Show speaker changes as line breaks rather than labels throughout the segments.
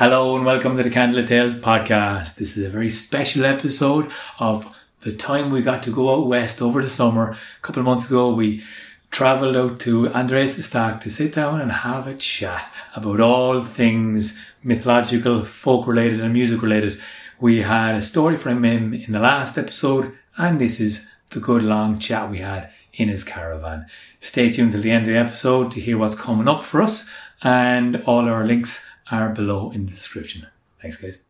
Hello and welcome to the Candlelit Tales podcast. This is a very special episode of the time we got to go out west over the summer. A couple of months ago, we travelled out to Andreas the Stack to sit down and have a chat about all things mythological, folk related and music related. We had a story from him in the last episode and this is the good long chat we had in his caravan. Stay tuned till the end of the episode to hear what's coming up for us and all our links are below in the description. Thanks guys.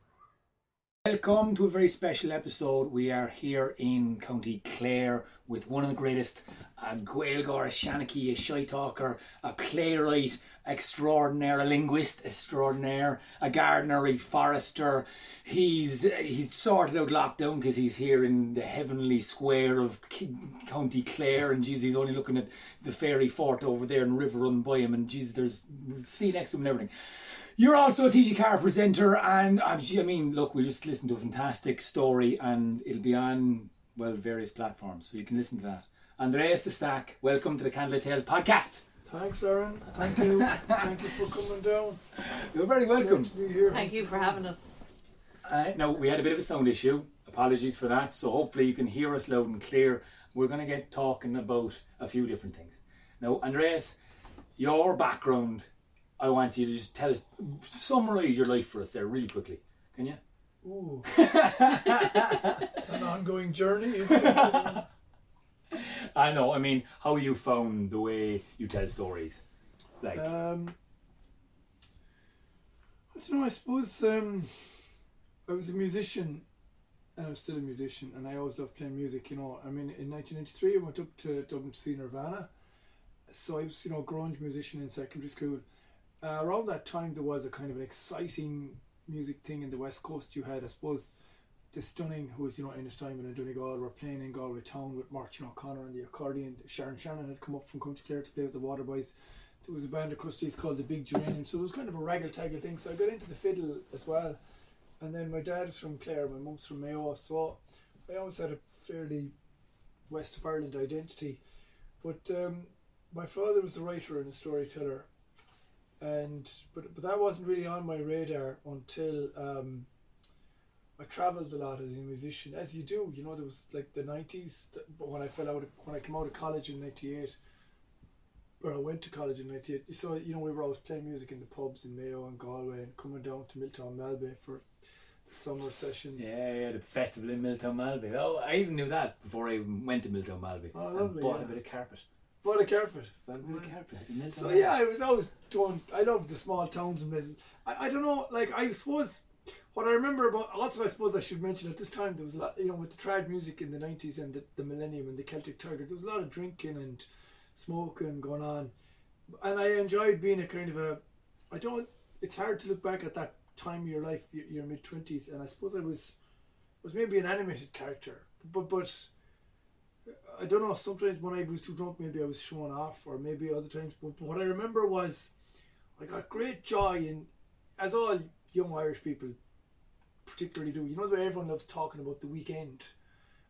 Welcome to a very special episode. We are here in County Clare with one of the greatest uh, a Gaeilgeoir, a Shanachie, a shy talker, a playwright extraordinaire, a linguist extraordinaire, a gardener, a forester. He's he's sorted out lockdown because he's here in the heavenly square of County Clare, and geez, he's only looking at the fairy fort over there and river run by him, and geez, there's sea next to him and everything. You're also a TG Car presenter, and I mean, look, we just listened to a fantastic story, and it'll be on well various platforms, so you can listen to that. Andreas the Stack, welcome to the Candlelit Tales podcast.
Thanks, Aaron. Thank you. Thank you for coming down.
You're very welcome.
to be here.
Thank you for having us.
Uh, now, we had a bit of a sound issue. Apologies for that. So, hopefully, you can hear us loud and clear. We're going to get talking about a few different things. Now, Andreas, your background, I want you to just tell us, summarize your life for us there really quickly. Can you?
Ooh. An ongoing journey.
I know. I mean, how you found the way you tell stories, like
Um, I don't know. I suppose um, I was a musician, and I'm still a musician, and I always loved playing music. You know, I mean, in 1993, I went up to Dublin to see Nirvana, so I was, you know, a grunge musician in secondary school. Uh, around that time, there was a kind of an exciting music thing in the West Coast. You had, I suppose, the Stunning, who was, you know, Diamond and Donegal, were playing in Galway Town with Martin O'Connor and the accordion. Sharon Shannon had come up from County Clare to play with the Waterboys. There was a band of Crusties called the Big Geranium, so it was kind of a raggle taggle thing. So I got into the fiddle as well. And then my dad is from Clare, my mum's from Mayo, so I always had a fairly West of Ireland identity. But um, my father was a writer and a storyteller, and but but that wasn't really on my radar until um, I travelled a lot as a musician, as you do. You know, there was like the nineties, but when I fell out, of, when I came out of college in ninety eight, or I went to college in ninety eight. So you know, we were always playing music in the pubs in Mayo and Galway, and coming down to Milltown Malbay for the summer sessions.
yeah, yeah, the festival in Milltown Malbay. Oh, I even knew that before I even went to Milltown Malbay.
Oh,
and bought
yeah.
a bit of carpet.
What a carpet.
Bought a carpet
So yeah, I was always doing. I loved the small towns and places. I, I don't know, like I suppose what I remember about lots of I suppose I should mention at this time there was a lot you know with the trad music in the nineties and the, the millennium and the Celtic Tiger there was a lot of drinking and smoking going on, and I enjoyed being a kind of a. I don't. It's hard to look back at that time of your life, your, your mid twenties, and I suppose I was was maybe an animated character, but but. I don't know. Sometimes when I was too drunk, maybe I was showing off, or maybe other times. But, but what I remember was, I got great joy in, as all young Irish people, particularly do. You know way everyone loves talking about the weekend,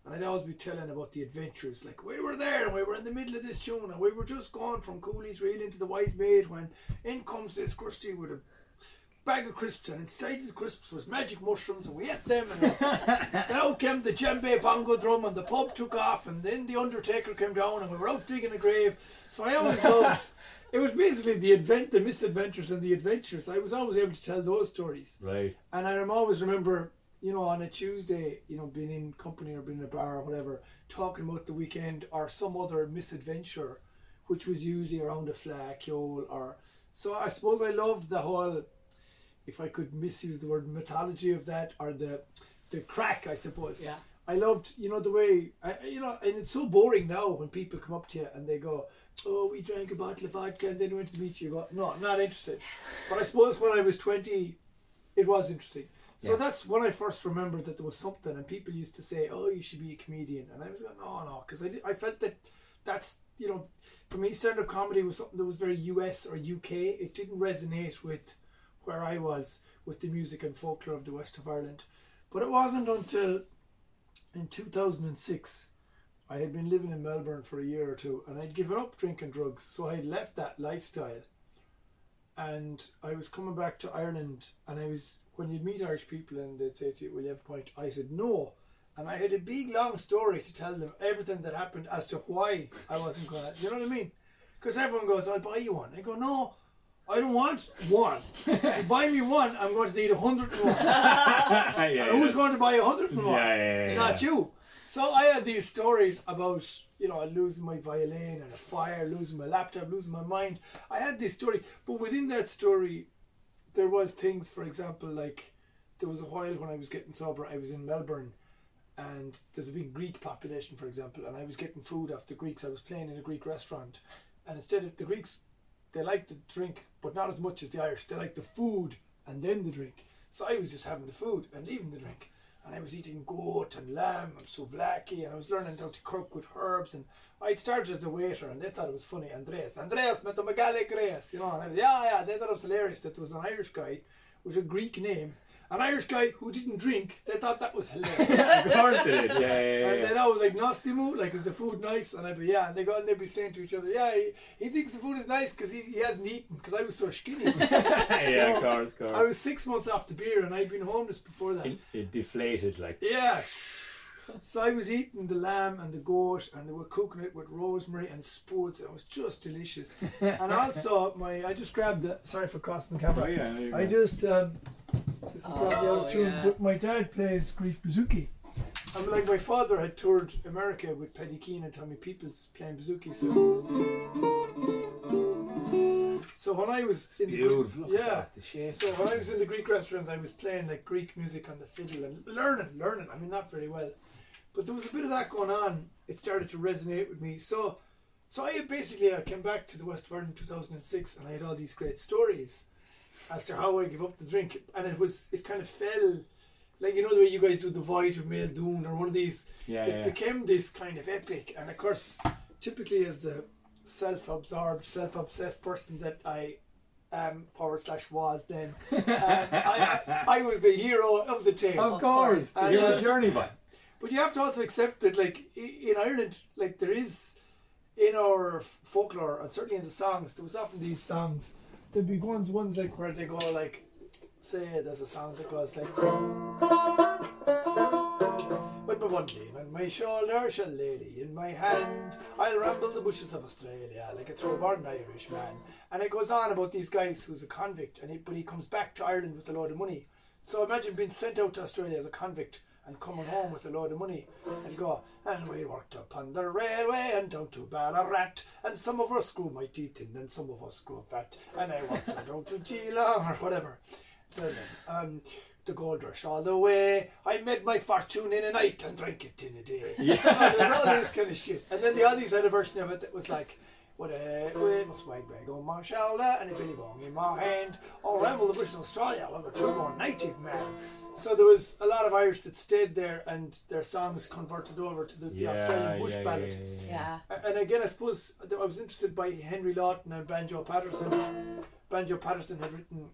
and I'd always be telling about the adventures. Like we were there, and we were in the middle of this tune, and we were just gone from Cooley's Reel into the Wise Maid when in comes this Krusty with a bag of crisps, and inside the crisps was magic mushrooms, and we ate them, and uh, then out came the djembe bongo drum, and the pub took off, and then the Undertaker came down, and we were out digging a grave. So I always loved. It was basically the advent, the misadventures, and the adventures. I was always able to tell those stories,
Right.
and I always remember, you know, on a Tuesday, you know, being in company or being in a bar or whatever, talking about the weekend or some other misadventure, which was usually around a yole or. So I suppose I loved the whole if I could misuse the word mythology of that or the the crack, I suppose.
Yeah.
I loved, you know, the way I, I- you know, and it's so boring now when people come up to you and they go, "Oh, we drank a bottle of vodka and then went to the beach." You go, "No, I'm not interested." But I suppose when I was twenty, it was interesting. So
Yeah.
that's when I first remembered that there was something, and people used to say, "Oh, you should be a comedian," and I was going, "No, no," because I, did- I felt that that's you know, for me, stand-up comedy was something that was very US or UK. It didn't resonate with where I was with the music and folklore of the west of Ireland. But it wasn't until in 2006 I had been living in Melbourne for a year or two and I'd given up drinking drugs. So I had left that lifestyle and I was coming back to Ireland, and I was when you'd meet Irish people and they'd say to you, "Will you have a pint?" I said no, and I had a big long story to tell them everything that happened as to why I wasn't going. to You know what I mean? Because everyone goes, "I'll buy you one." I go, "No." I don't want one. if you buy me one, I'm going to need a hundred and one.
yeah,
Who's going to buy a hundred and one?
Yeah, yeah, yeah,
Not
yeah.
you. So I had these stories about, you know, I losing my violin and a fire, losing my laptop, losing my mind. I had this story, but within that story, there was things, for example, like there was a while when I was getting sober, I was in Melbourne and there's a big Greek population, for example, and I was getting food off the Greeks. I was playing in a Greek restaurant, and instead of the Greeks, they like the drink, but not as much as the Irish. They like the food and then the drink. So I was just having the food and leaving the drink. And I was eating goat and lamb and souvlaki, and I was learning how to cook with herbs. And I'd started as a waiter, and they thought it was funny. Andreas, Andreas, Metomagale Grace, you know. And I was, yeah, yeah, they thought it was hilarious that there was an Irish guy with a Greek name, an Irish guy who didn't drink. They thought that was hilarious.
Of course they did. Yeah, yeah,
And then I was like, Nostimu, like, is the food nice? And I'd be, yeah. And they go and they'd be saying to each other, yeah, he, he thinks the food is nice because he, he hasn't eaten because I was so skinny.
yeah, of course, of
I was six months off the beer and I'd been homeless before that.
It, it deflated like.
Yeah. So I was eating the lamb and the goat, and they were cooking it with rosemary and spuds. It was just delicious. and also, my I just grabbed the. Sorry for crossing the camera.
Oh, yeah,
I just um, this is probably out
Oh,
of tune,
yeah.
but my dad plays Greek bouzouki. I'm like my father had toured America with Paddy Keane and Tommy Peoples playing bouzouki. So, so when I was in the
Beautiful.
Greek,
at
yeah.
that, the.
So when I was in the Greek restaurants, I was playing like Greek music on the fiddle and learning, learning. I mean, not very well, but there was a bit of that going on. It started to resonate with me. So, so I basically I came back to the West of Ireland in 2006, and I had all these great stories as to how I gave up the drink, and it was it kind of fell. Like you know the way you guys do the voyage of Máel Dúin or one of these,
Yeah,
it
yeah.
became this kind of epic. And of course, typically as the self-absorbed, self-obsessed person that I am forward slash was then, uh, I, I, I was the hero of the tale.
Of course, the
And,
hero's
uh,
journey, boy.
But you have to also accept that, like in Ireland, like there is in our folklore and certainly in the songs, there was often these songs. There'd be ones, ones like where they go like, say, there's a song that goes like. With my one lean on my shoulder, shall lady in my hand, I'll ramble the bushes of Australia like a true-born Irishman. And it goes on about these guys who's a convict, and he, but he comes back to Ireland with a load of money. So imagine being sent out to Australia as a convict and coming home with a load of money and go, and we worked up on the railway and down to Ballarat, and some of us grew my teeth in and some of us grew fat, and I walked down to Geelong or whatever. Then, um, the gold rush all the way. I made my fortune in a night and drank it in a day. Yeah. So all this kind of shit. And then the Aussies had a version of it that was like, with a with my swag bag on my shoulder and a billy bong in my hand, I'll ramble the bush of Australia like a true born native man. So there was a lot of Irish that stayed there and their songs converted over to the, the Australian bush
yeah,
ballad.
yeah, yeah, yeah.
Yeah.
And again, I suppose I was interested by Henry Lawson and Banjo Paterson. Banjo Paterson had written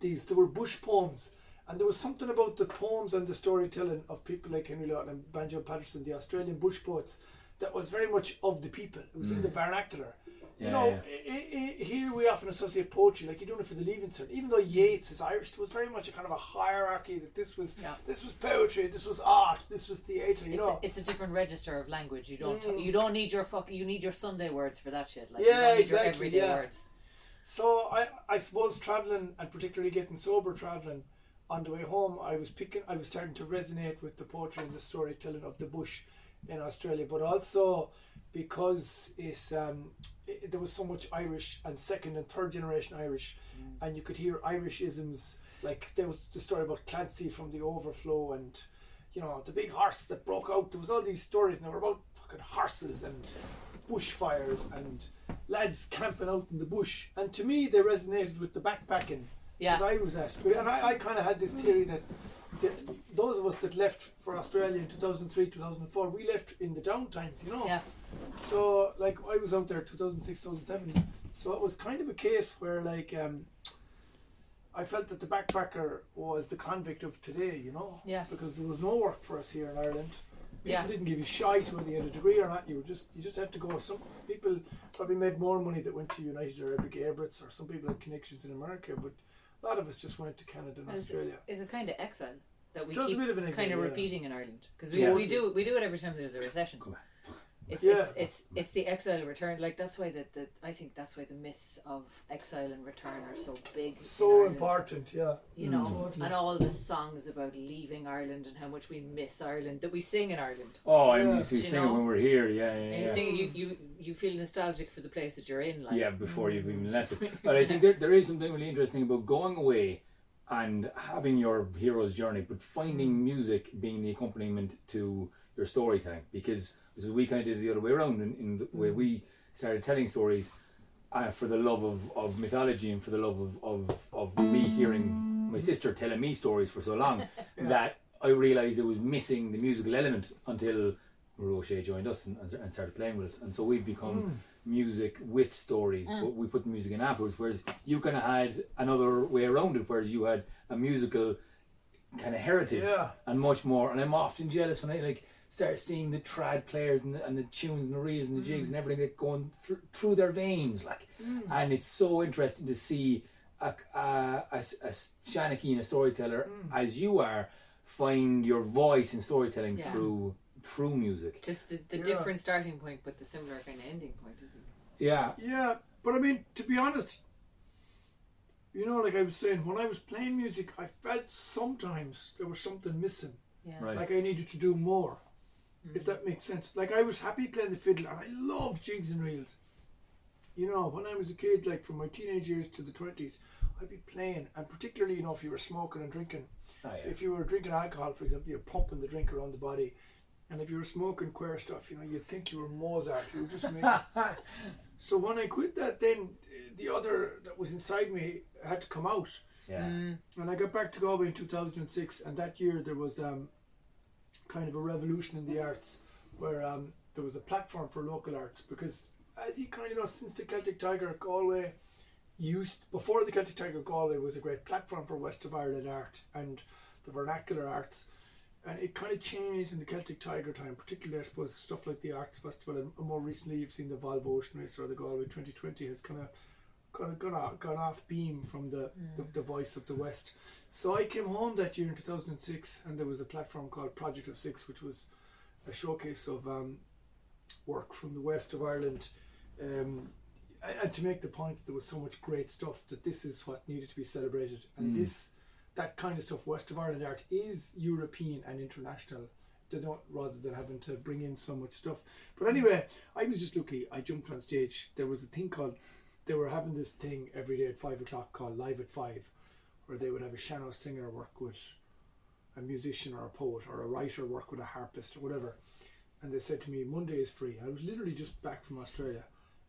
these, there were bush poems, and there was something about the poems and the storytelling of people like Henry Lawson and Banjo Paterson, the Australian bush poets, that was very much of the people. It was in the mm. vernacular. You know,
yeah.
i- i- here we often associate poetry like you're doing it for the Leaving Cert. Even though Yeats is Irish, there was very much a kind of a hierarchy that this was
Yeah.
this was poetry, this was art, this was theatre. You
It's,
know,
a, it's a different register of language. You don't
Mm.
you don't need your fuck you need your Sunday words for that shit. Like
Yeah,
you don't need
exactly,
your everyday
yeah.
words.
So I, I suppose traveling and particularly getting sober traveling on the way home, I was picking, I was starting to resonate with the poetry and the storytelling of the bush in Australia, but also because it, um, it, there was so much Irish and second and third generation Irish, and you could hear Irish isms like there was the story about Clancy from the Overflow and. You know, the big horse that broke out. There was all these stories, and they were about fucking horses and bushfires and lads camping out in the bush. And to me, they resonated with the backpacking
Yeah.
that I was at. And I, I kind of had this theory that, that those of us that left for Australia in 2003, 2004, we left in the down times, you know.
Yeah.
So, like, I was out there 2006, 2007. So it was kind of a case where, like, um, I felt that the backpacker was the convict of today, you know.
Yeah.
Because there was no work for us here in Ireland.
Yeah.
didn't give you shite whether you had a degree or not. You were just you just had to go. Some people probably made more money that went to United Arabic Emirates, or some people had connections in America, but a lot of us just went to Canada and
And
Australia.
it's a kind of exile that we
Just a
keep
bit of an exile,
kind of
yeah.
repeating in Ireland because we,
Totally.
we do we do it every time there's a recession.
Come on.
It's,
Yeah.
it's it's it's the exile return. Like that's why the, the I think that's why the myths of exile and return are so big.
So important, yeah.
you know, mm.
Totally.
and all the songs about leaving Ireland and how much we miss Ireland that we sing in Ireland.
Oh, and
Yeah.
we used to
You
sing it when we're here. Yeah, yeah,
And you
yeah.
sing, you, you you feel nostalgic for the place that you're in. Like,
Yeah, before you've even left it. But I think there, there is something really interesting about going away and having your hero's journey, but finding mm. music being the accompaniment to your storytelling. Because is we kind of did it the other way around in, in the way mm. we started telling stories uh, for the love of, of mythology and for the love of, of, of me hearing my mm. sister telling me stories for so long that I realised it was missing the musical element until Roche joined us and, and started playing with us. And so we've become mm. music with stories, but we put the music in afterwards. Whereas you kind of had another way around it, whereas you had a musical kind of heritage
Yeah.
and much more. And I'm often jealous when I like start seeing the trad players and the, and the tunes and the reels and the jigs mm. and everything that going thr through their veins, like. Mm. And it's so interesting to see a a, a, a Shanachie and a storyteller mm. as you are find your voice in storytelling
Yeah.
through through music.
just the, the
Yeah.
different starting point, but the similar kind of ending point. Isn't?
Yeah,
Yeah, but I mean, to be honest, you know, like I was saying, when I was playing music, I felt sometimes there was something missing.
Yeah.
Right.
Like I needed to do more, if that makes sense. Like I was happy playing the fiddle, and I loved jigs and reels. You know, when I was a kid, like from my teenage years to the twenties, I'd be playing, and particularly, you know, if you were smoking and drinking,
Oh, yeah.
if you were drinking alcohol, for example, you're pumping the drink around the body, and if you were smoking queer stuff, you know, you'd think you were Mozart. You were just making. so when I quit that, then uh, the other that was inside me had to come out.
yeah.
And I got back to Galway in 2006, and that year there was um, kind of a revolution in the arts where um, there was a platform for local arts because, as you kind of know, since the Celtic Tiger, Galway used, before the Celtic Tiger, Galway was a great platform for West of Ireland art and the vernacular arts. And it kind of changed in the Celtic Tiger time, particularly, I suppose, stuff like the Arts Festival, and more recently, you've seen the Volvo Ocean Race or the Galway 2020 has kind of kind of gone off, gone off beam from the, the, the voice of the West. So I came home that year in 2006, and there was a platform called Project of Six, which was a showcase of um, work from the west of Ireland. Um, and- and to make the point there was so much great stuff that this is what needed to be celebrated, and this that kind of stuff, west of Ireland art, is European and international. They don't rather than having to bring in so much stuff. But anyway, I was just lucky. I jumped on stage. There was a thing called they were having this thing every day at five o'clock called Live at Five, where they would have a sean-nós singer work with a musician or a poet or a writer work with a harpist or whatever. And they said to me, Monday is free. I was literally just back from Australia.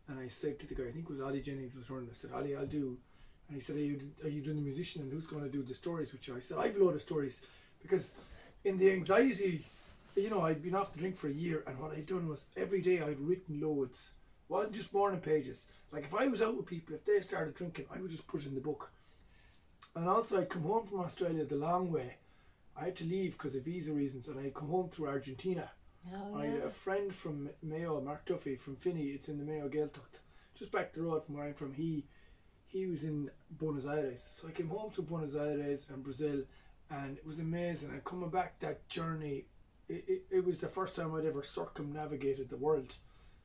And I said to the guy, I think it was Ollie Jennings was running. I said, Ollie, I'll do. And he said, are you, are you doing the musician and who's going to do the stories with you? I said, I've a load of stories because in the anxiety, you know, I'd been off the drink for a year and what I'd done was every day I'd written loads. Wasn't just morning pages. Like if I was out with people, if they started drinking, I would just put it in the book. And also I'd come home from Australia the long way. I had to leave because of visa reasons and I'd come home through Argentina.
Oh,
I had
yeah.
a friend from Mayo, Mark Duffy from Finny. It's in the Mayo Gaeltacht, just back the road from where I'm from. He he was in Buenos Aires, so I came home to Buenos Aires and Brazil, and it was amazing. And coming back that journey, it, it, it was the first time I'd ever circumnavigated the world.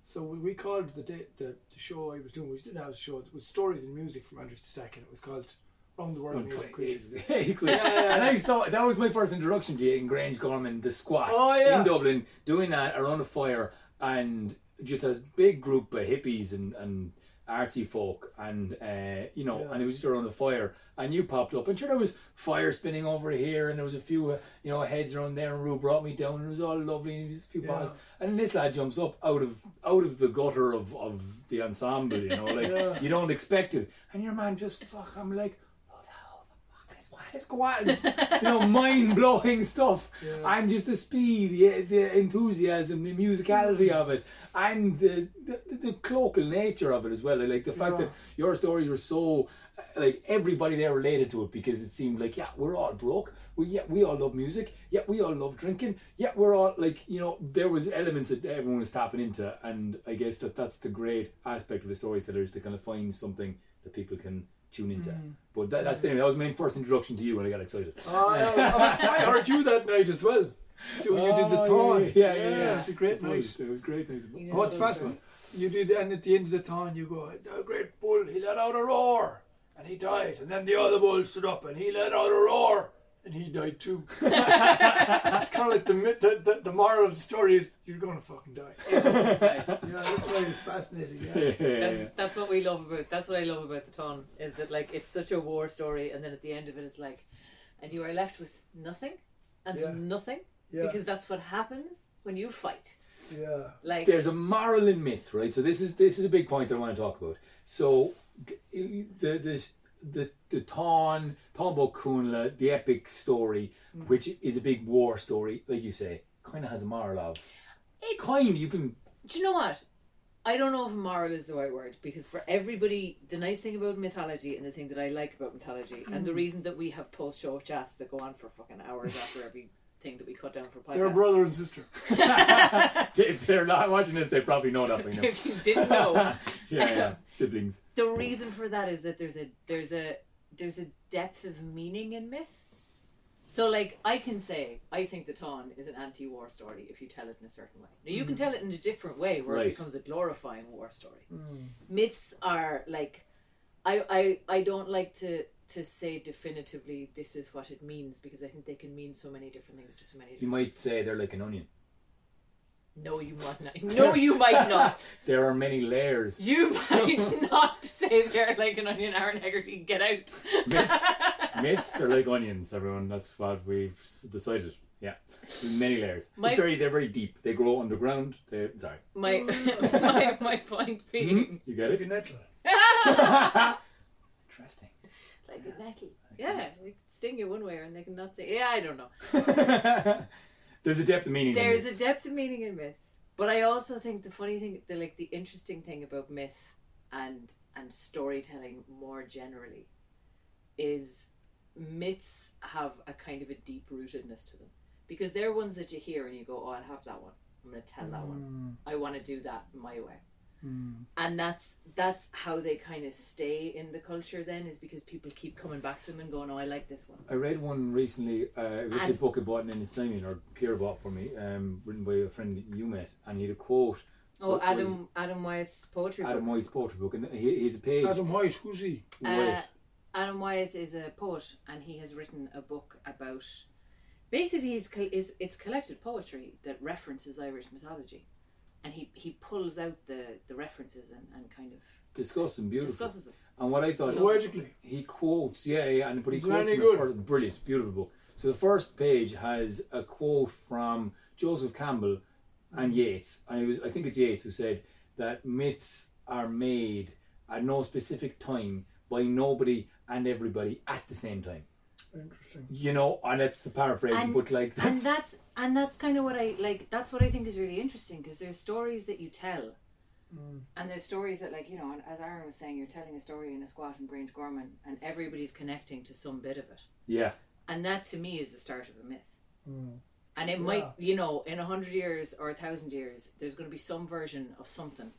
So we, we called the, day, the the show I was doing. We didn't have a show. It was stories and music from Andrew Stack, and it was called Round the World Music Creatively.
Equally. And I saw that was my first introduction to you in Grangegorman, the squat
Oh, yeah.
in Dublin, doing that around a fire and just a big group of hippies and, and artsy folk and uh, you know
Yeah.
and it was just around the fire and you popped up and sure there was fire spinning over here and there was a few uh, you know heads around there and Rue brought me down and it was all lovely and was a few
Yeah.
bottles and this lad jumps up out of out of the gutter of, of the ensemble you know like
Yeah.
you don't expect it and your man just fuck I'm like "Who the hell the fuck is what is going on?" you know mind blowing stuff
Yeah.
and just the speed the, the enthusiasm the musicality of it and the, the, the colloquial nature of it as well like the fact
Yeah.
that your stories were so like everybody there related to it because it seemed like yeah we're all broke we yeah we all love music yeah we all love drinking yeah we're all like you know there was elements that everyone was tapping into and I guess that that's the great aspect of the storyteller is to kind of find something that people can tune into mm. but that, that's anyway that was my first introduction to you when I got excited
Oh, I, oh, I heard you that night as well. Doing you did the
Oh,
Táin.
yeah yeah yeah, yeah.
It's a great
it
night.
was, it was great night.
You oh,
What's
know,
fascinating? You did, and at the end of the Táin, you go, "The great bull, he let out a roar, and he died." And then the other bull stood up, and he let out a roar, and he died too. That's kind of like the, the, the the moral of the story is you're going to fucking die. Yeah, that's why it's fascinating. Yeah.
yeah, yeah,
That's, that's what we love about. That's what I love about the Táin is that like it's such a war story, and then at the end of it, it's like, and you are left with nothing and
Yeah.
nothing
Yeah,
because that's what happens when you fight.
yeah.
Like
there's a moral in myth, right? So this is this is a big point I want to talk about. So g- the the the the Táin Bó Cúailnge, the epic story, mm. which is a big war story, like you say, kind of has a moral of.
It-
kind you can
Do you know what? I don't know if moral is the right word because for everybody, the nice thing about mythology and the thing that I like about mythology, and the mm. reason that we have post show chats that go on for fucking hours after every thing that we cut down for podcast.
They're a brother and sister.
if they're not watching this, they probably know nothing. by
if you didn't know,
yeah, yeah, siblings.
the reason for that is that there's a there's a there's a depth of meaning in myth. So like I can say I think the Táin is an anti-war story if you tell it in a certain way. Now you can hmm. tell it in a different way where
Right.
it becomes a glorifying war story. Hmm. Myths are like I, I I don't like to to say definitively this is what it means because I think they can mean so many different things to so many
You
different
might say they're like an onion.
No you might not No you might not.
There are many layers.
You might not say they're like an onion Aaron Haggerty, get out.
Myths, myths are like onions, everyone. That's what we've decided. Yeah, many layers.
My-
It's very, they're very deep. They grow underground. They, sorry,
my, my my point hmm? being
you get it.
a nettle.
Interesting.
Like a nettle. Yeah, they can sting you one way and they can not sting. Yeah, I don't know.
There's a depth of meaning. in
There's
myths.
a depth of meaning in myths, but I also think the funny thing, the like the interesting thing about myth and and storytelling more generally is myths have a kind of a deep rootedness to them because they're ones that you hear and you go, oh, I'll have that one. I'm going to tell that one. Mm. I want to do that my way. And that's that's how they kind of stay in the culture. Then is because people keep coming back to them and going, "Oh, I like this one."
I read one recently. Uh, it was a
And-
book I bought in Islamian or Pierre bought for me, um, written by a friend you met, and he had a quote.
Oh,
What was-
Adam Adam Wyeth's poetry book.
Adam White's poetry book, and he, he's a page.
Adam White, who's he?
Uh,
White.
Adam Wyeth is a poet, and he has written a book about. Basically, he's, col- is it's collected poetry that references Irish mythology, and he, he pulls out the, the references and, and kind of
Discussing, beautiful.
discusses them.
And what I thought,
Poetically.
he quotes, yeah, yeah, and but he
Is
quotes
any
in
good?
first, brilliant, beautiful. book. So the first page has a quote from Joseph Campbell and mm-hmm. Yeats. And it was, I think it's Yeats who said that myths are made at no specific time by nobody and everybody at the same time.
Interesting.
You know, and it's the paraphrase,
And-
but like that's,
and that's and that's kind of what I like. That's what I think is really interesting because there's stories that you tell, and there's stories that like you know, and as Aaron was saying, you're telling a story in a squat in Grangegorman, and everybody's connecting to some bit of it,
yeah,
and that to me is the start of a myth.
Mm.
And it
Yeah.
might, you know, in a hundred years or a thousand years, there's going to be some version of something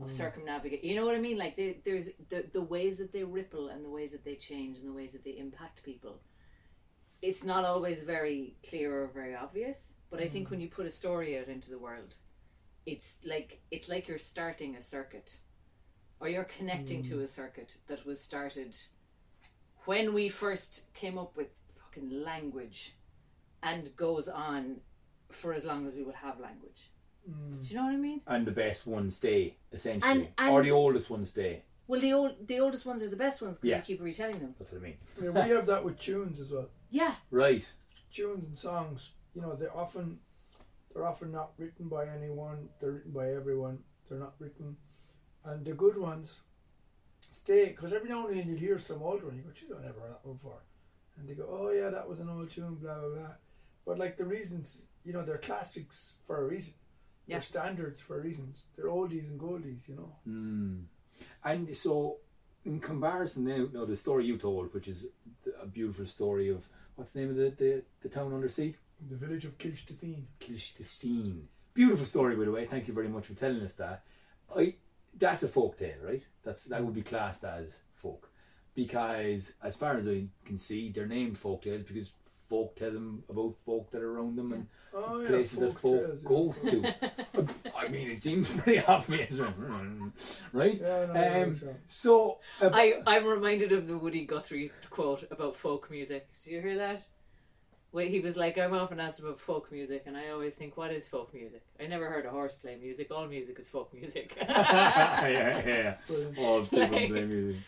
of mm. circumnavigate. You know what I mean? Like they, there's the the ways that they ripple and the ways that they change and the ways that they impact people. It's not always very clear or very obvious, but I think mm. when you put a story out into the world, it's like it's like you're starting a circuit, or you're connecting to mm. a circuit that was started when we first came up with fucking language, and goes on for as long as we will have language. Mm. Do you know what I mean?
and the best ones stay essentially,
And- and-
or the oldest ones stay.
Well, the old, the oldest ones are the best ones because
Yeah.
we keep retelling them.
That's what I mean.
Yeah, we have that with tunes as well.
Yeah,
Right.
tunes and songs, you know, they're often they're often not written by anyone. They're written by everyone. They're not written, and the good ones stay because every now and then you hear some old one. You go, "Geez, I never heard that one before," and they go, "Oh yeah, that was an old tune." Blah blah blah. But like the reasons, you know, they're classics for a reason.
Yeah.
They're standards for reasons. They're oldies and goldies, you know.
Mm. And so in comparison now, no, the story you told, which is a beautiful story of what's the name of the the, the town under sea?
The village of Kilstefin.
Kilstefin. Beautiful story, by the way. Thank you very much for telling us that. I that's a folk tale, right? That's that would be classed as folk, because as far as I can see, they're named folk tales because folk tell them about folk that are around them and
Oh yeah,
places that folk
tales, yeah.
go to. I mean, it seems pretty obvious, right?
Yeah, no,
um,
sure.
so uh,
I, I'm reminded of the Woody Guthrie quote about folk music. Did you hear that? Where he was like, I'm often asked about folk music, and I always think, what is folk music? I never heard a horse play music. All music is folk music.
yeah, yeah, yeah. All people
Like-
play music.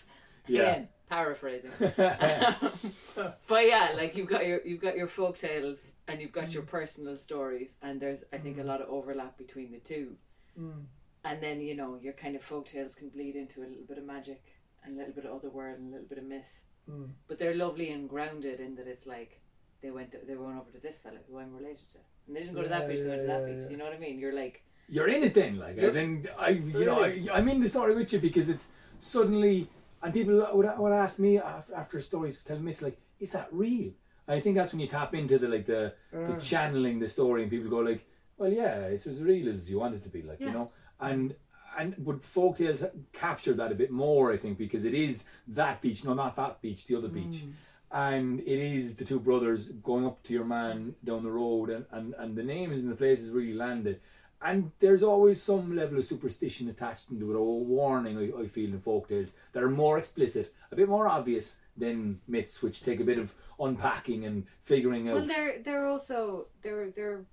Yeah.
Again, paraphrasing. but yeah, like you've got your you've got your folk tales and you've got your personal stories, and there's I think a lot of overlap between the two.
Mm.
And then you know your kind of folk tales can bleed into a little bit of magic and a little bit of other world and a little bit of myth.
Mm.
But they're lovely and grounded in that it's like they went to, they went over to this fella who I'm related to, and they didn't go to that
Yeah,
beach. They went to that
yeah,
beach.
yeah.
You know what I mean? You're like,
You're in it then, like as in I, you know, I, I'm in the story with you because it's suddenly, and people would, would ask me after, after stories, telling me it's like, is that real? I think that's when you tap into the like the, the
Uh.
channeling the story, and people go like, well, yeah, it's as real as you want it to be, like you know, and. And but folktales capture that a bit more, I think, because it is that beach, no, not that beach, the other beach, and it is the two brothers going up to your man down the road, and, and, and the names and the places where you landed. And there's always some level of superstition attached into it, or warning, I, I feel, in folk tales that are more explicit, a bit more obvious than myths, which take a bit of unpacking and figuring out.
well, they're they're also they're they're,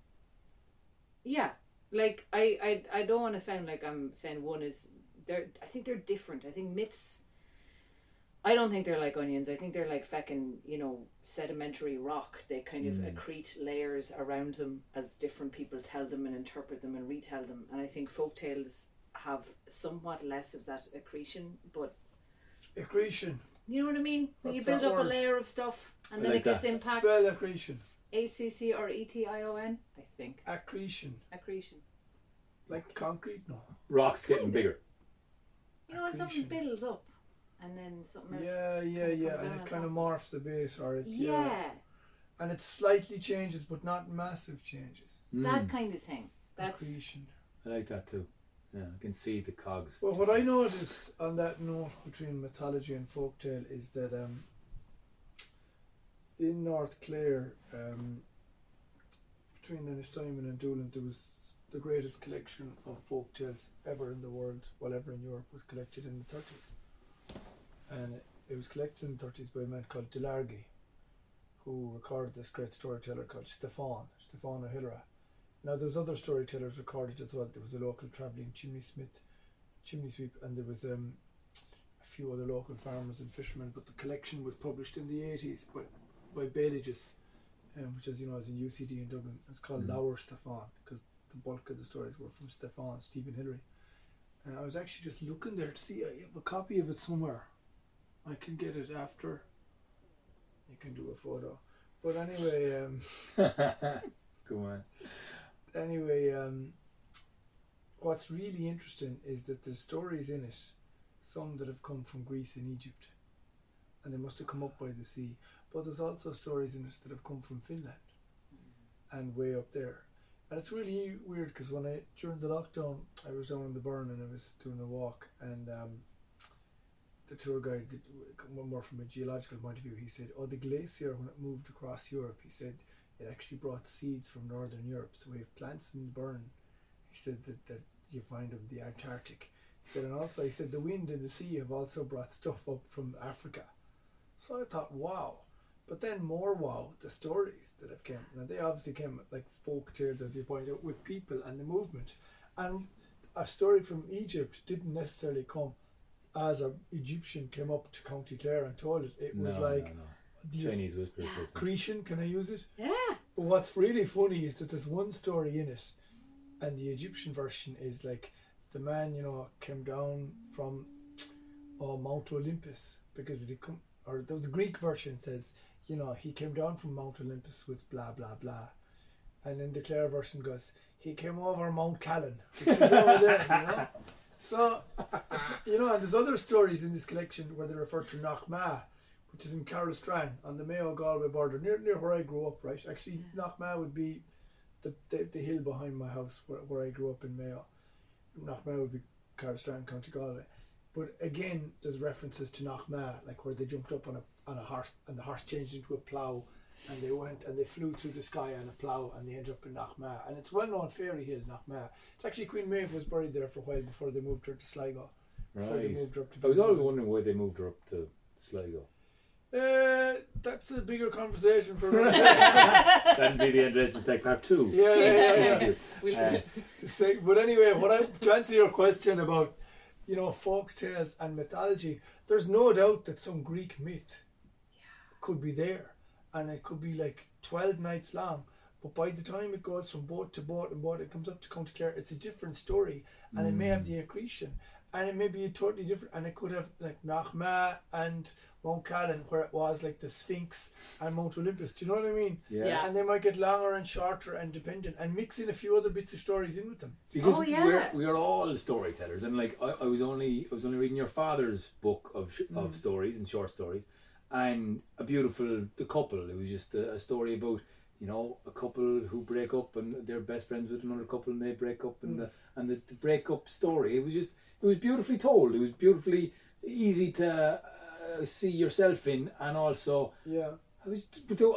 yeah. Like I I I don't want to sound like I'm saying one is they're. I think they're different. I think myths. I don't think they're like onions. I think they're like feckin', you know, sedimentary rock. They kind of hmm. accrete layers around them as different people tell them and interpret them and retell them. And I think folk tales have somewhat less of that accretion, but
Accretion.
you know what I mean? When you build
that
up a layer of stuff and
I
then
like
it gets
that.
impact.
Spell accretion.
A C C or E T I O N, I think.
Accretion.
Accretion.
Like concrete? No.
Rocks getting bigger.
You know, when something
Accretion.
builds up and then something else.
Yeah, yeah,
kinda
yeah. And it
on
kind of morphs a bit, or it,
Yeah,
yeah. And it slightly changes, but not massive changes.
that
Mm,
kind of thing. That's
Accretion.
I like that too. Yeah, I can see the cogs.
Well, what I notice on that note between mythology and folktale is that um, in North Clare, um, between Ennistimon and Doolin, there was the greatest collection of folktales ever in the world, well, ever in Europe, was collected in the 30s. And it, was collected in the 30s by a man called Delargy, who recorded this great storyteller called Stefan, Stefan O'Hillera. Now, there's other storytellers recorded as well. There was a local travelling chimney smith chimney sweep, and there was um, a few other local farmers and fishermen. But the collection was published in the eighties by by Bailey's, um, which is you know is in UCD in Dublin. It's called
Mhm.
Leabhar Stiofáin because the bulk of the stories were from Stefan Stephen Hillary. And I was actually just looking there to see. I have a copy of it somewhere. I can get it after. You can do a photo, but anyway. Um,
Go on.
anyway, um, what's really interesting is that there's stories in it, some that have come from Greece and Egypt, and they must have come up by the sea. But there's also stories in it that have come from Finland and way up there. And it's really weird because when I during the lockdown, I was down in the Burren and I was doing a walk, and um, the tour guide, did, more from a geological point of view, he said, "Oh, the glacier when it moved across Europe, he said." it actually brought seeds from northern Europe. So we have plants in the Burren. He said that, that you find them the Antarctic. He said, and also he said the wind and the sea have also brought stuff up from Africa. So I thought, wow. But then more wow, the stories that have come. Now they obviously came like folk tales, as you point out, with people and the movement. And a story from Egypt didn't necessarily come as a Egyptian came up to County Clare and told it. It was
no,
like
no, no.
the
Chinese whispers. I think.
Can I use it?
yeah.
But what's really funny is that there's one story in it, and the Egyptian version is like the man, you know, came down from oh, Mount Olympus because he come, or the, the Greek version says, you know, he came down from Mount Olympus with blah blah blah, and then the Clare version goes, he came over Mount Callan, which is over there, you know. So, you know, and there's other stories in this collection where they refer to Knockma, which is in Caherlistrane on the Mayo Galway border, near near where I grew up, right? Actually, Knockma would be the, the, the hill behind my house where, where I grew up in Mayo. Knockma would be Caherlistrane, County Galway. But again, there's references to Knockma, like where they jumped up on a on a horse and the horse changed into a plough and they went and they flew through the sky on a plough and they ended up in Knockma. And it's well known fairy hill, Knockma. It's actually Queen Maeve was buried there for a while before they moved her to Sligo. Before they
Right.
moved her up to
I was always
Dublin.
wondering why they moved her up to Sligo.
Uh, that's a bigger conversation for me.
That'd be the Andres Stack Part 2.
yeah, yeah, yeah, yeah.
We'll-
Uh,
to say, but anyway, what I to answer your question about, you know, folk tales and mythology, there's no doubt that some Greek myth could be there, and it could be like twelve nights long. But by the time it goes from boat to boat and boat, it comes up to County Clare. It's a different story, and it may have the accretion, and it may be a totally different, and it could have like Knockma and Mount Callan, where it was like the Sphinx and Mount Olympus. Do you know what I mean?
yeah.
Yeah.
And they might get longer and shorter and dependent, and mix in a few other bits of stories in with them.
Because
Oh, yeah.
we're we are all storytellers, and like I, I was only I was only reading your father's book of sh-
Mm.
of stories and short stories, and a beautiful the couple. It was just a, a story about you know a couple who break up and they're best friends with another couple and they break up and
Mm.
the and the, the breakup story. It was just it was beautifully told. It was beautifully easy to uh, see yourself in, and also
Yeah.
I was,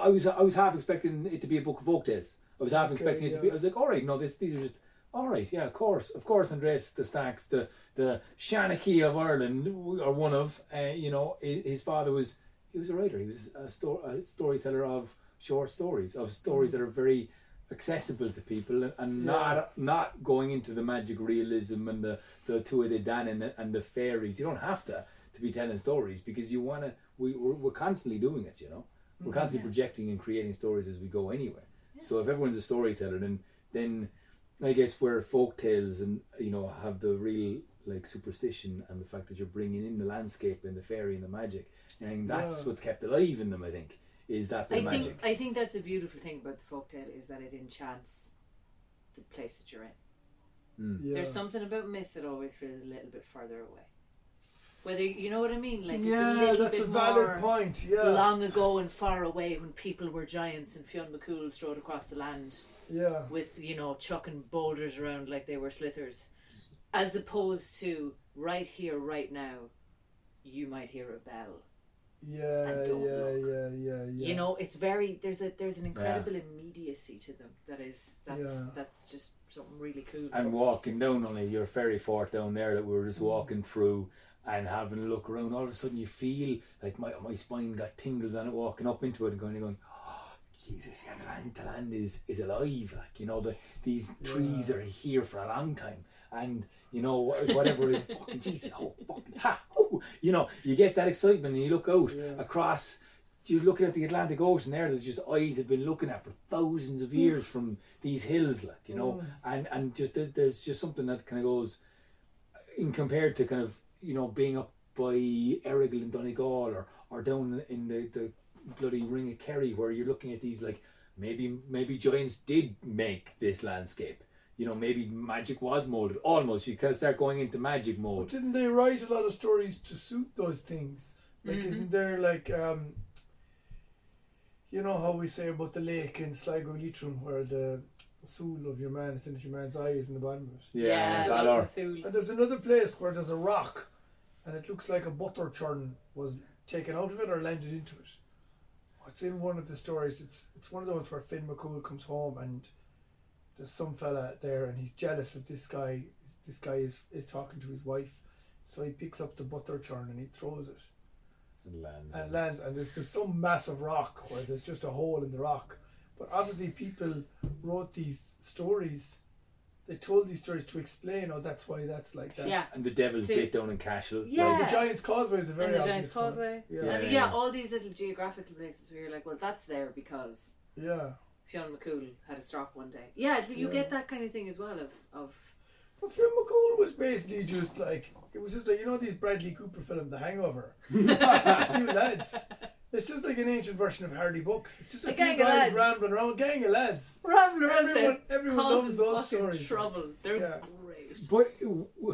I was, I was half expecting it to be a book of folk tales. I was half
Okay,
expecting it to be.
yeah.
I was like, all right, no, this, these are just, all right, yeah, of course, of course. Andres the Stacks, the the Shanachie of Ireland, are one of. Uh, you know, his, his father was he was a writer. He was a, sto- a storyteller of short stories, of stories that are very accessible to people and, and
Yeah.
not not going into the magic realism and the the Tuatha Dé Danann and the, and the fairies. You don't have to to be telling stories because you want to. We we're, we're constantly doing it. You know, we're mm-hmm. constantly projecting and creating stories as we go anyway. So if everyone's a storyteller, then then I guess where folk tales and you know have the real like superstition and the fact that you're bringing in the landscape and the fairy and the magic, and that's
Yeah.
what's kept alive in them. I think is that bit
I
of
think
magic.
I think that's a beautiful thing about the folktale is that it enchants the place that you're in.
Mm.
Yeah.
There's something about myth that always feels a little bit further away. Whether you know what I mean, like it's a
yeah,
little
that's a valid
more
point. Yeah.
long ago and far away when people were giants and Fionn McCool strode across the land
yeah.
with you know chucking boulders around like they were slithers, as opposed to right here, right now, you might hear a bell.
Yeah,
And don't
yeah,
look.
yeah, yeah, yeah.
You know, it's very there's a there's an incredible immediacy to them that is that's
Yeah.
that's just something really cool.
and walking down only your ferry fort down there that we were just
Mm.
walking through and having a look around. All of a sudden, you feel like my my spine got tingles on it walking up into it and going, going, oh, Jesus, yeah, the land, the land is is alive. Like you know, the these trees
Yeah.
are here for a long time, and you know whatever it is, fucking Jesus, oh fucking ha, oh, you know, you get that excitement and you look out
Yeah.
across. You're looking at the Atlantic Ocean there that just eyes have been looking at for thousands of years from these hills, like you know,
Mm.
and and just there- there's just something that kind of goes in compared to kind of you know being up by Errigal and Donegal or or down in the the bloody Ring of Kerry where you're looking at these like maybe maybe giants did make this landscape. You know, maybe magic was molded. Almost, you kind of start going into magic
But
mode.
didn't they write a lot of stories to suit those things? Like,
Mm-hmm.
isn't there like, um, you know how we say about the lake in Sligo Leitrim where the soul of your man is in your man's eye is in the bottom of it?
yeah,
Galar.
Galar. Cthulhu.
And there's another place where there's a rock, and it looks like a butter churn was taken out of it or landed into it. It's in one of the stories. It's it's one of the ones where Finn McCool comes home and there's some fella there and he's jealous of this guy. This guy is, is talking to his wife, so he picks up the butter churn and he throws it
And lands.
and lands. And there's there's some massive rock where there's just a hole in the rock. But obviously, people wrote these stories. They told these stories to explain, oh, that's why that's like that.
Yeah.
And the devil's
See-
bit down in Cashel.
Yeah.
Like the Giant's Causeway is a very
and the Giant's. Causeway.
Yeah.
Yeah,
yeah,
yeah.
all these little geographical places where you're like, well, that's there because
Yeah.
Fionn McCool had a stroke one day. Yeah, you
Yeah.
get that kind of thing as well of of
But Finn McCool was basically just like it was just like you know these Bradley Cooper film The Hangover. just a few lads. It's just like an ancient version of Hardy Boys. It's just a,
A
few
gang of
guys
lads.
rambling around, gang of lads.
rambling
Everyone- everyone loves those stories.
Trouble. They're
Yeah.
great.
But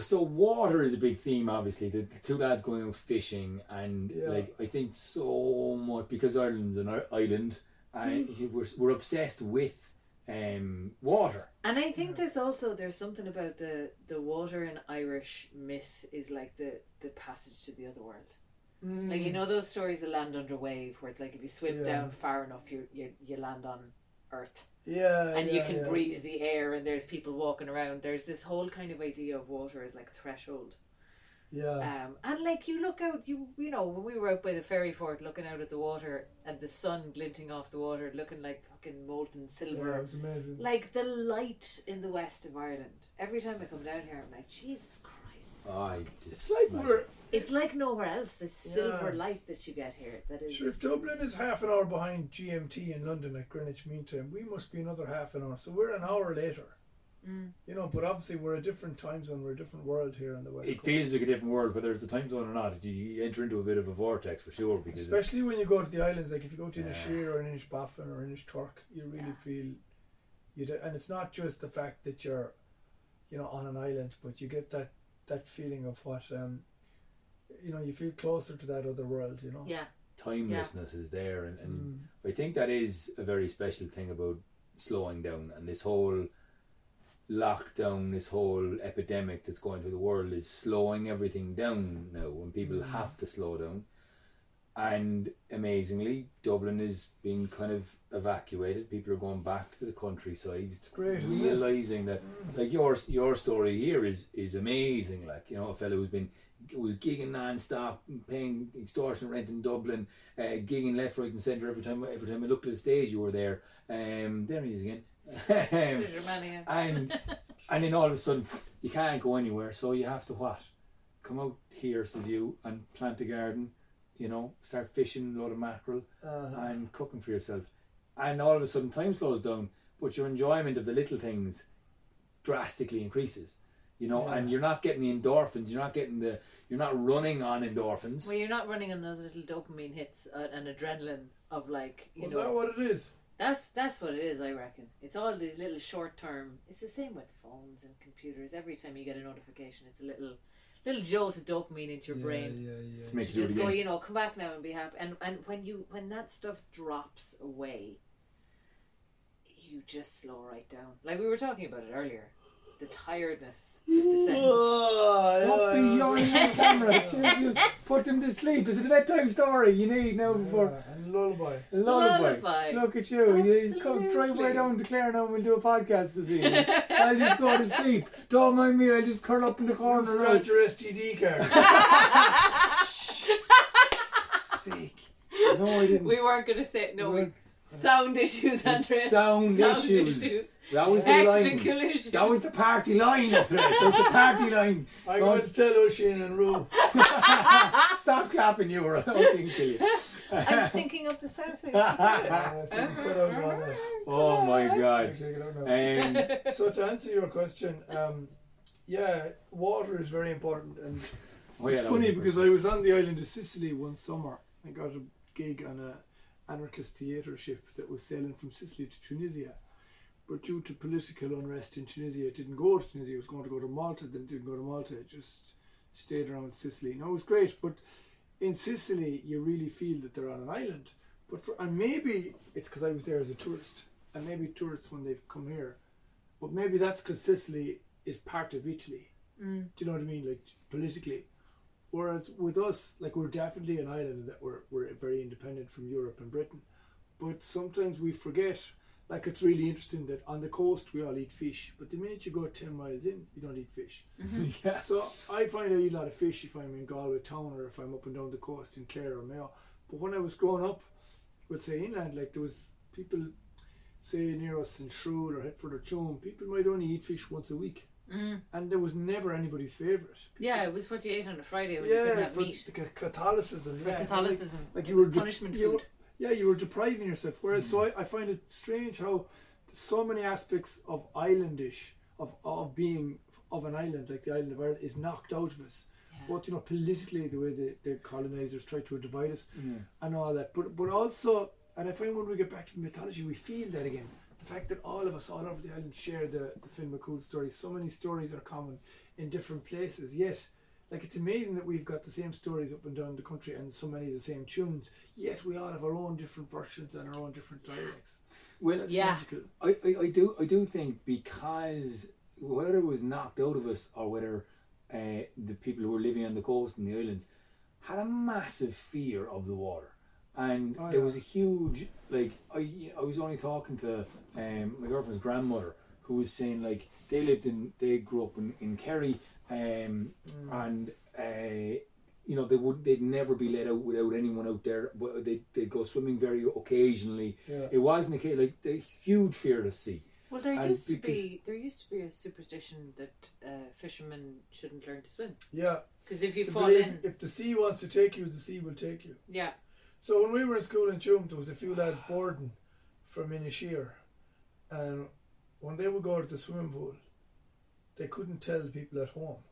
so water is a big theme, obviously. The, the two lads going out fishing, and
Yeah.
like I think so much because Ireland's an island, and
Mm.
we're we're obsessed with um water.
And I think there's also there's something about the the water in Irish myth is like the the passage to the other world. Like you know those stories that land under wave, where it's like if you swim
Mm. Yeah.
down far enough, you you you land on Earth,
Yeah,
and you can
yeah.
breathe the air, and there's people walking around. There's this whole kind of idea of water as like threshold.
Yeah,
Um, and like you look out, you you know when we were out by the ferry fort, looking out at the water and the sun glinting off the water, looking like fucking molten silver.
yeah, it was amazing.
Like the light in the west of Ireland. Every time I come down here, I'm like, Jesus Christ!
I just
It's like
imagine.
we're
It's like nowhere else. This
Yeah.
silver light that you get here. That is.
sure if Dublin is half an hour behind GMT in London at Greenwich Mean Time, we must be another half an hour. So we're an hour later.
Mm.
You know, but obviously we're a different time zone. We're a different world here on the west
It
coast.
feels like a different world, whether it's the time zone or not. You enter into a bit of a vortex for sure because
Especially when you go to the islands, like if you go to
Yeah.
Inisheer or Inishbofin or Inishturk, you really
Yeah.
feel you. Do, and it's not just the fact that you're, you know, on an island, but you get that that feeling of what, um, you know, you feel closer to that other world. You know.
Yeah.
timelessness is there, and, and
Mm.
I think that is a very special thing about slowing down and this whole lockdown, this whole epidemic that's going through the world is slowing everything down now when people
Mm.
have to slow down. And amazingly, Dublin is being kind of evacuated. People are going back to the countryside.
It's great.
Realizing that
Mm.
like your your story here is is amazing like you know a fellow who's been was gigging non-stop paying extortion rent in Dublin uh, gigging left right and centre every time every time I looked at the stage you were there um there he is again
There's your
and and then all of a sudden you can't go anywhere so you have to what come out here says you and plant a garden you know start fishing a load of mackerel
Uh,
and cooking for yourself. And all of a sudden, time slows down, but your enjoyment of the little things drastically increases. You know,
Yeah.
and you're not getting the endorphins. You're not getting the. You're not running on endorphins.
Well, you're not running on those little dopamine hits uh, and adrenaline of like you
was
know.
that what it is?
That's that's what it is, I reckon. It's all these little short term. It's the same with phones and computers. Every time you get a notification, it's a little little jolt of dopamine into your
yeah,
brain.
Yeah, yeah.
To make
To
you
just go, you know, come back now and be happy. And and when you when that stuff drops away, you just slow right down. Like we were talking about it earlier, the tiredness. that descends.
Don't be yawning on camera. Put them to sleep. Is it a bedtime story you need now before
Yeah, and lullaby.
lullaby?
Lullaby.
Look at you. You come drive
Absolutely.
way down to Clare now and we'll do a podcast this evening. I'll just go to sleep. Don't mind me. I'll just curl up in the corner.
You
corner.
forgot
right?
your STD card. Sick.
No, I didn't.
We weren't going to say no.
We
We, sound issues, Andrea.
sound issues. That was the line.
Technical issues.
That was the party line up there. That was the party line.
I
Go on.
got to tell Oisín and Rue.
Stop clapping, you were I didn't kill you.
I'm syncing up the sound. so-
so you cut out all that.
Oh my god.
Take it out now.
Um,
So to answer your question, um, yeah, water is very important, and
oh yeah,
it's funny because I was on the island of Sicily one summer. I got a gig on a anarchist theatre ship that was sailing from Sicily to Tunisia, but due to political unrest in Tunisia, it didn't go to Tunisia. It was going to go to Malta, then it didn't go to Malta. It just stayed around Sicily. No, it was great, but in Sicily, you really feel that they're on an island. But for and maybe it's because I was there as a tourist, and maybe tourists when they've come here, but maybe that's because Sicily is part of Italy.
Mm.
Do you know what I mean? Like politically. Whereas with us, like we're definitely an island that we're we're very independent from Europe and Britain. But sometimes we forget. Like it's really interesting that on the coast we all eat fish, but the minute you go ten miles in, you don't eat fish. Mm-hmm.
yeah.
So I find I eat a lot of fish if I'm in Galway town or if I'm up and down the coast in Clare or Mayo. But when I was growing up, would say inland, like there was people say near us in Shrule or Headford or Tuam, people might only eat fish once a week.
Mm.
And there was never anybody's favourite.
Yeah, it was what you ate on a Friday when you
Yeah,
couldn't have
for
meat.
the ca- Catholicism. Yeah,
Catholicism.
Like, like
It
you
was
were de-
punishment
you were-
food.
yeah, you were depriving yourself. Whereas, so I, I find it strange how so many aspects of islandish, of, of being of an island, like the island of Ireland, is knocked out of us.
Yeah.
Both, you know, politically, the way the, the colonisers try to divide us
Yeah.
and all that. But but also, and I find when we get back to the mythology, we feel that again. The fact that all of us all over the island share the, the Finn McCool story. So many stories are common in different places, yet like it's amazing that we've got the same stories up and down the country and so many of the same tunes, yet we all have our own different versions and our own different dialects.
Well,
That's
Yeah.
magical.
I, I, I do I do think because whether it was knocked out of us or whether uh, the people who were living on the coast and the islands had a massive fear of the water, and
Oh,
there was a huge like I I was only talking to um, my girlfriend's grandmother who was saying like they lived in they grew up in, in Kerry um,
Mm.
and uh, you know they would they'd never be let out without anyone out there but they they'd go swimming very occasionally
Yeah.
it wasn't a case like a huge fear to sea
Well, there
And
used to be there used to be a superstition that uh, fishermen shouldn't learn to swim
Yeah.
because if you
To
fall
believe
in,
if the sea wants to take you, the sea will take you.
yeah,
So when we were in school in Tuam, there was a few lads boarding from Inisheer, and when they would go to the swimming pool, they couldn't tell the people at home.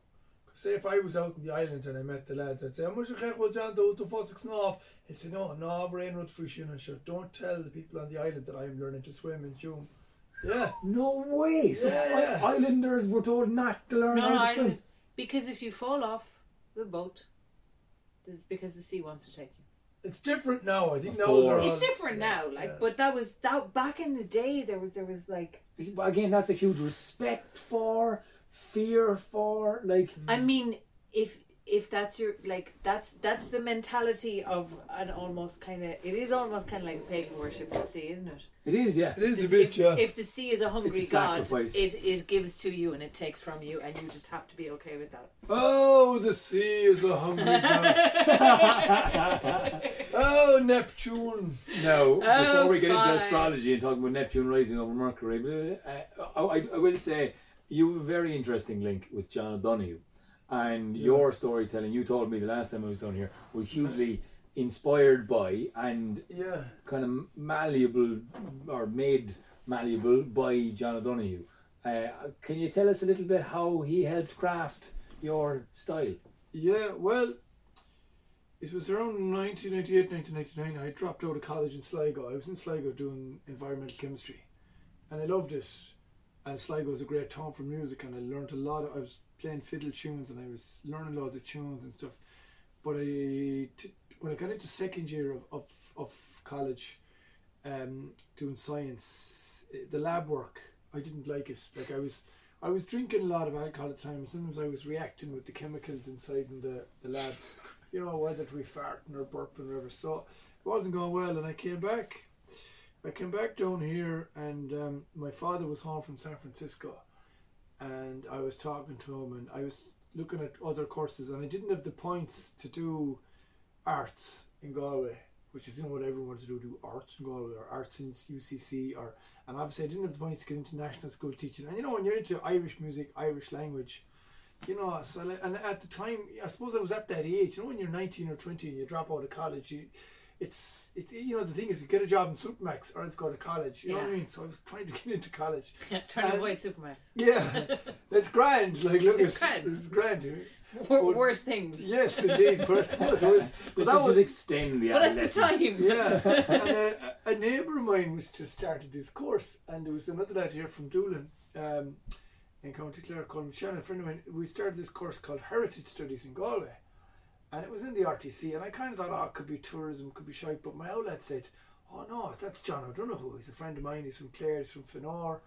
'Cause Say if I was out in the island and I met the lads, I'd say, "I'm much well John do to Fossix off." He'd say, "No, no, brain root fishing and sure. Don't tell the people on the island that I'm learning to swim in Tuam." Yeah,
no way so
Yeah,
islanders were told not to learn
no,
how to
I
swim
was, because if you fall off the boat, it's because the sea wants to take you.
It's different now. I think
Of
now they're all-
It's different now, like,
yeah.
but that was that back in the day. There was there was like,
again that's a huge respect for fear for like
I mean, if if that's your like that's that's the mentality of an almost kind of it is almost kind of like pagan worship in the sea, isn't it?
it is yeah
It is a
If-
bit,
if,
yeah.
if the sea is a hungry
a
god,
sacrifice.
it it gives to you and it takes from you, and you just have to be okay with that.
Oh, the sea is a hungry god oh, Neptune.
No, before we get into astrology and talking about Neptune rising over Mercury, uh, I, I, I will say you have a very interesting link with John O'Donohue. And your storytelling, you told me the last time I was down here, was hugely inspired by and
Yeah.
kind of malleable or made malleable by John O'Donohue. Uh, can you tell us a little bit how he helped craft your style?
Yeah, well, it was around 1998, 1999. I dropped out of college in Sligo. I was in Sligo doing environmental chemistry. And I loved it. And Sligo was a great town for music. And I learned a lot. Of, I was playing fiddle tunes and I was learning loads of tunes and stuff. But I, t- when I got into second year of, of, of college, um, doing science, eh, the lab work, I didn't like it. Like I was, I was drinking a lot of alcohol at the time. Sometimes I was reacting with the chemicals inside in the, the labs. You know, whether it be farting or burping or whatever. So it wasn't going well. And I came back. I came back down here, and um, my father was home from San Francisco, and I was talking to him, and I was looking at other courses, and I didn't have the points to do arts in Galway, which is you know what everyone wanted to do, do arts in Galway or arts in UCC, or and obviously I didn't have the points to get into national school teaching. And you know when you're into Irish music, Irish language, you know, so and at the time, I suppose I was at that age. You know, when you're 19 or 20 and you drop out of college, you, it's it. You know, the thing is, you get a job in Supermac's or else go to college. You know what I mean? So I was trying to get into college.
Yeah, trying to
Uh,
avoid Supermac's.
Yeah, that's grand. Like, look,
It's
it's,
grand.
it's grand.
Wor-
Well,
worse things.
Yes, indeed. But I suppose it was. But that was
just extend the
But at the
adolescence.
time,
yeah. and a, a neighbour of mine was just started this course, and there was another lad here from Doolin, um, in County Clare called Shannon, a friend of mine. We started this course called Heritage Studies in Galway, and it was in the RTC. And I kind of thought, oh, it could be tourism, could be shite. But my outlet said, oh no, that's John O'Donohue. He's a friend of mine. He's from Clare. He's from Fanore.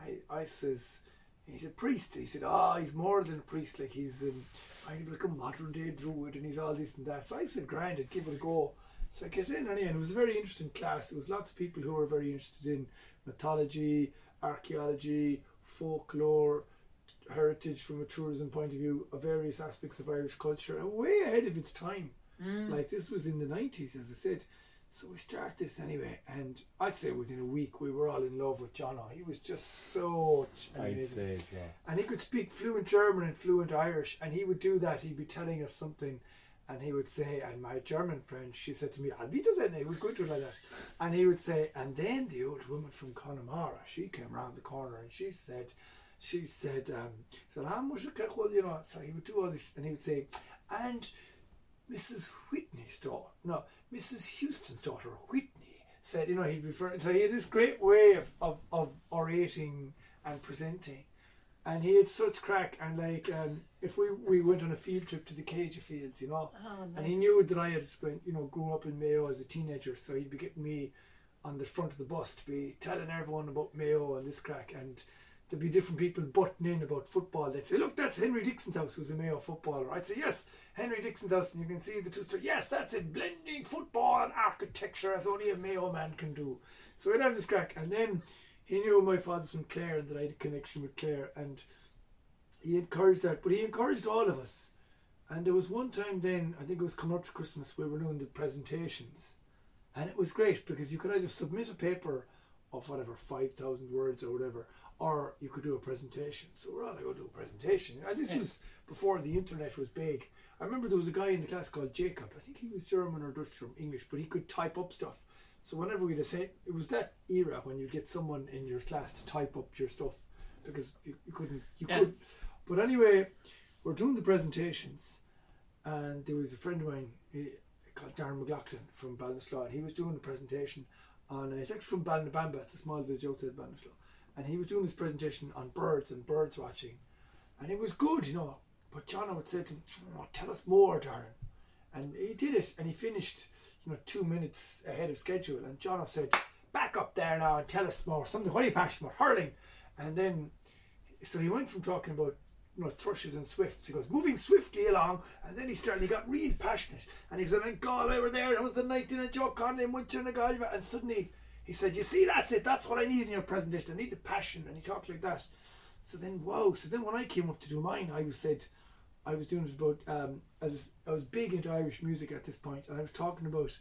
I, I says. He's a priest. He said, "Ah, he's more than a priest. Like he's um, kind of like a modern day druid, and he's all this and that." So I said, grind it, give it a go." So I get in, and it was a very interesting class. There was lots of people who were very interested in mythology, archaeology, folklore, heritage from a tourism point of view, of various aspects of Irish culture, way ahead of its time. Like this was in the nineties, as I said. So we start this anyway, and I'd say within a week we were all in love with John. He was just so.
I'd say so.
and he could speak fluent German and fluent Irish, and he would do that. He'd be telling us something, and he would say, and my German friend, she said to me, "Ah, wie does that?" He was going to it like that, and he would say, and then the old woman from Connemara, she came round the corner, and she said, she said, um, said, "How much you know?" So he would do all this, and he would say, and Mrs. Whitney's daughter, no, Mrs. Houston's daughter, Whitney, said, you know, he'd refer. So he had this great way of, of, of orating and presenting, and he had such crack. And like, um, if we we went on a field trip to the Céide Fields, you know,
Oh, nice.
and he knew that I had spent, you know, grown up in Mayo as a teenager, so he'd be getting me on the front of the bus to be telling everyone about Mayo and this crack, and there'd be different people butting in about football. They'd say, "Look, that's Henry Dixon's house, who's a Mayo footballer." I'd say, "Yes, Henry Dixon's house," and you can see the two stories. Yes, that's it, blending football and architecture as only a Mayo man can do. So we'd have this crack, and then he knew my father's from Clare and that I had a connection with Clare, and he encouraged that, but he encouraged all of us. And there was one time then, I think it was coming up to Christmas, we were doing the presentations. And it was great because you could either submit a paper of whatever, 5,000 words or whatever, or you could do a presentation. So we're all like, go do a presentation. And this
Yeah.
was before the internet was big. I remember there was a guy in the class called Jacob. I think he was German or Dutch from English, but he could type up stuff. So whenever we'd say, it was that era when you'd get someone in your class to type up your stuff because you, you couldn't, you
Yeah.
could. But anyway, we're doing the presentations, and there was a friend of mine he, called Darren McLaughlin from Ballinasloe, and he was doing the presentation on. Uh, he's actually from Ballinabamba, it's a small village outside Ballinasloe, and he was doing his presentation on birds and birds watching, and it was good, you know. But John would say to him, "Oh, "Tell us more, Darren," and he did it, and he finished, you know, two minutes ahead of schedule. And John said, "Back up there now and tell us more. Something. What are you passionate about? Hurling." And then, so he went from talking about you know, thrushes and swifts. He goes, moving swiftly along, and then he started, he got real passionate. And he said, in Galway were there, it was the night in a Joe Connolly and Winter and. And suddenly he said, You see, that's it, that's what I need in your presentation. I need the passion. And he talked like that. So then, whoa. So then when I came up to do mine, I was said, I was doing it about, um, as I was big into Irish music at this point, and I was talking about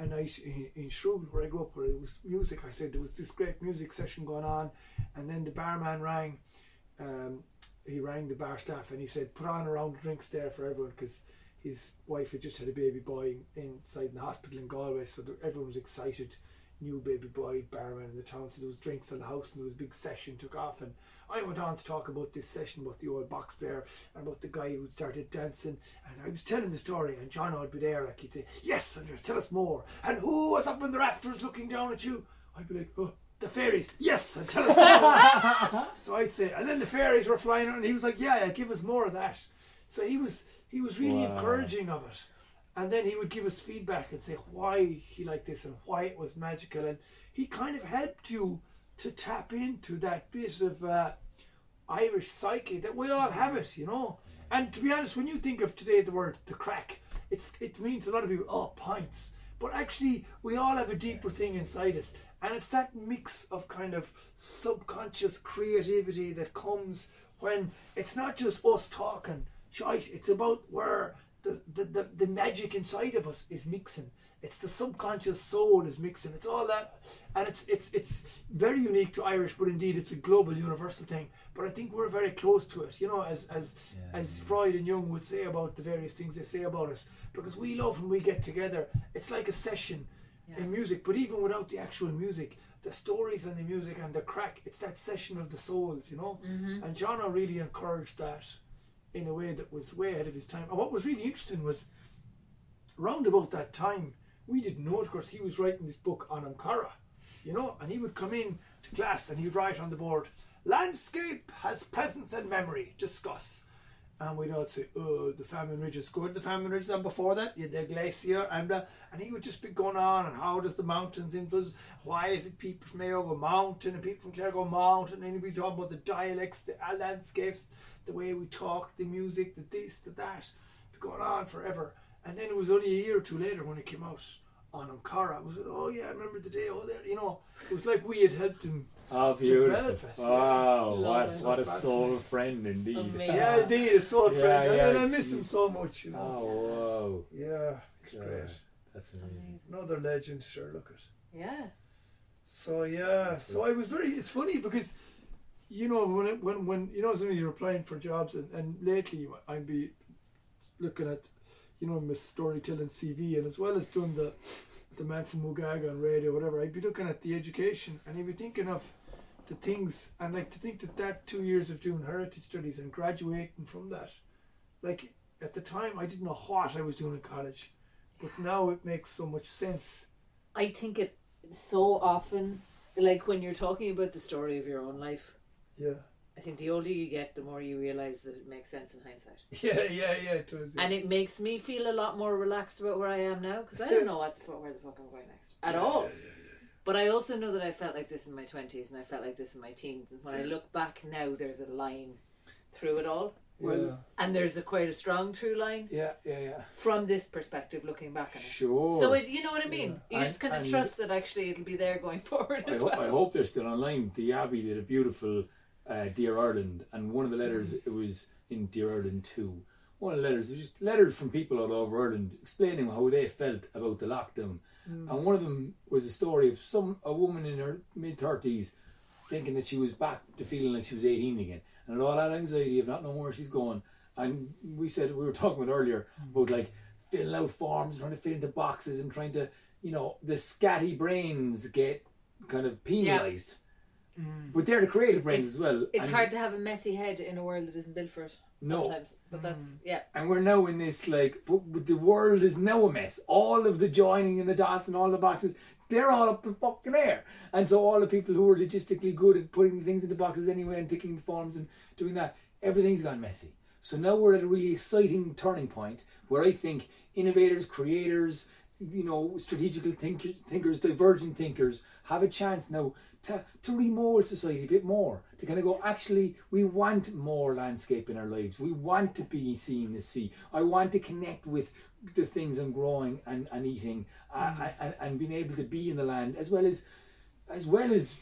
a night in, in Shrule where I grew up, where it was music. I said there was this great music session going on, and then the barman rang. Um, he rang the bar staff and he said, "Put on a round of drinks there for everyone," because his wife had just had a baby boy inside the hospital in Galway, so everyone was excited. New baby boy, barman in the town, so there was drinks in the house, and there was a big session took off. And I went on to talk about this session about the old box player and about the guy who started dancing. And I was telling the story, and John would be there, like he'd say, "Yes, Andreas, tell us more." And who was up in the rafters looking down at you? I'd be like, "Oh." The fairies, yes, and tell us more. So I'd say, and then the fairies were flying out, and he was like, "Yeah, yeah, give us more of that." So he was he was really
Wow.
encouraging of it, and then he would give us feedback and say why he liked this and why it was magical, and he kind of helped you to tap into that bit of uh, Irish psyche that we all have it, you know. And to be honest, when you think of today the word the crack, it's it means a lot of people oh pints, but actually we all have a deeper thing inside us, and it's that mix of kind of subconscious creativity that comes when it's not just us talking shite. It's about where the the, the, the magic inside of us is mixing. It's the subconscious soul is mixing. It's all that, and it's it's it's very unique to Irish, but indeed it's a global, universal thing. But I think we're very close to it. You know, as as as Freud and Jung would say about the various things they say about us, because we love when we get together. It's like a session in music, but even without the actual music, the stories and the music and the crack, it's that session of the souls. You know, mm-hmm. and John really encouraged that in a way that was way ahead of his time. And what was really interesting was round about that time, we didn't know, of course, he was writing this book Anam Cara, you know, and he would come in to class and he'd write on the board, Landscape has presence and memory, discuss. And we'd all say, oh, the famine ridge is good, the famine ridge, and before that, you had the glacier, and. And he would just be going on, and how does the mountains influence? Why is it people from Mayo go mountain, and people from Clare go mountain? And he'd be talking about the dialects, the landscapes, the way we talk, the music, the this, the that. Be going on forever. And then it was only a year or two later when it came out Anam Cara. I was like, oh yeah, I remember the day. Oh, there, you know, it was like we had helped him.
Oh, beautiful.
Develop it, yeah.
Wow,
Love
what,
it.
what a soul friend indeed.
Amazing.
Yeah, indeed, a soul
Yeah,
friend.
yeah,
and I miss
geez.
him so much. You know.
Oh, wow.
Yeah, it's
wow.
great.
That's amazing.
Another legend, sure. Look at.
Yeah.
So yeah, so I was very. It's funny because, you know, when it, when when you know, when you're applying for jobs, and, and lately I'd be looking at, you know, my storytelling CV, and as well as doing the, the man from Mugaga on radio, whatever. I'd be looking at the education, and I'd be thinking of the things, and like to think that that two years of doing heritage studies and graduating from that, like at the time I didn't know what I was doing in college, but now it makes so much sense.
I think it so often, like when you're talking about the story of your own life,
Yeah.
I think the older you get, the more you realize that it makes sense in hindsight.
Yeah, yeah, yeah, it was. Yeah.
And it makes me feel a lot more relaxed about where I am now because I don't know what the fuck, where the fuck I'm going next at all. But I also know that I felt like this in my twenties and I felt like this in my teens. And when I look back now, there's a line through it all,
well,
and there's a quite a strong through line
Yeah, yeah, yeah.
from this perspective, looking back on it.
Sure.
So it, you know what I mean. You
And-
just kind of trust that actually it'll be there going forward
I,
as
ho-
well.
I hope they're still online. The Abbey did a beautiful uh, Dear Ireland, and one of the letters mm-hmm. it was in Dear Ireland two. One of the letters was just letters from people all over Ireland explaining how they felt about the lockdown, mm. and one of them was a story of some a woman in her mid thirties thinking that she was back to feeling like she was eighteen again, and all that anxiety of not knowing where she's going. And we said we were talking about earlier mm. about like filling out forms, trying to fit into boxes, and trying to you know the scatty brains get kind of penalised. But they're the creative brains
It's-
as well.
It's
and,
hard to have a messy head in a world that isn't built for it.
No.
Sometimes, but that's mm. yeah.
And we're now in this like, but, but the world is now a mess. All of the joining and the dots and all the boxes, they're all up in fucking air. And so all the people who are logistically good at putting the things into boxes anyway and ticking the forms and doing that, everything's gone messy. So now we're at a really exciting turning point where I think innovators, creators, you know, strategical thinkers, thinkers, divergent thinkers have a chance now to, to remold society a bit more. To kind of go, actually, we want more landscape in our lives. We want to be seeing the sea. I want to connect with the things I'm growing and, and eating uh, and, and being able to be in the land as well as as well as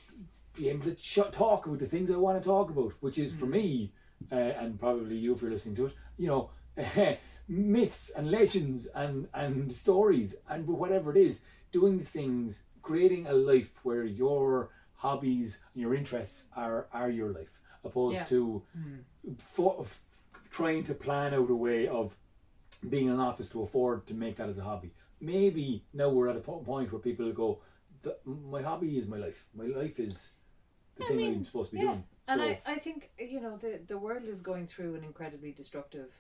be able to ch- talk about the things I want to talk about, which is for me, uh, and probably you if you're listening to it, you know, myths and legends and and stories and whatever it is, doing things, creating a life where your hobbies and your interests are are your life, opposed
Yeah.
to mm. for, f- trying to plan out a way of being in an office to afford to make that as a hobby. Maybe now we're at a po- point where people go, "The- my hobby is my life. My life is the
I
thing
mean,
I'm supposed to be
yeah.
doing.
And I, I think you know the the world is going through an incredibly destructive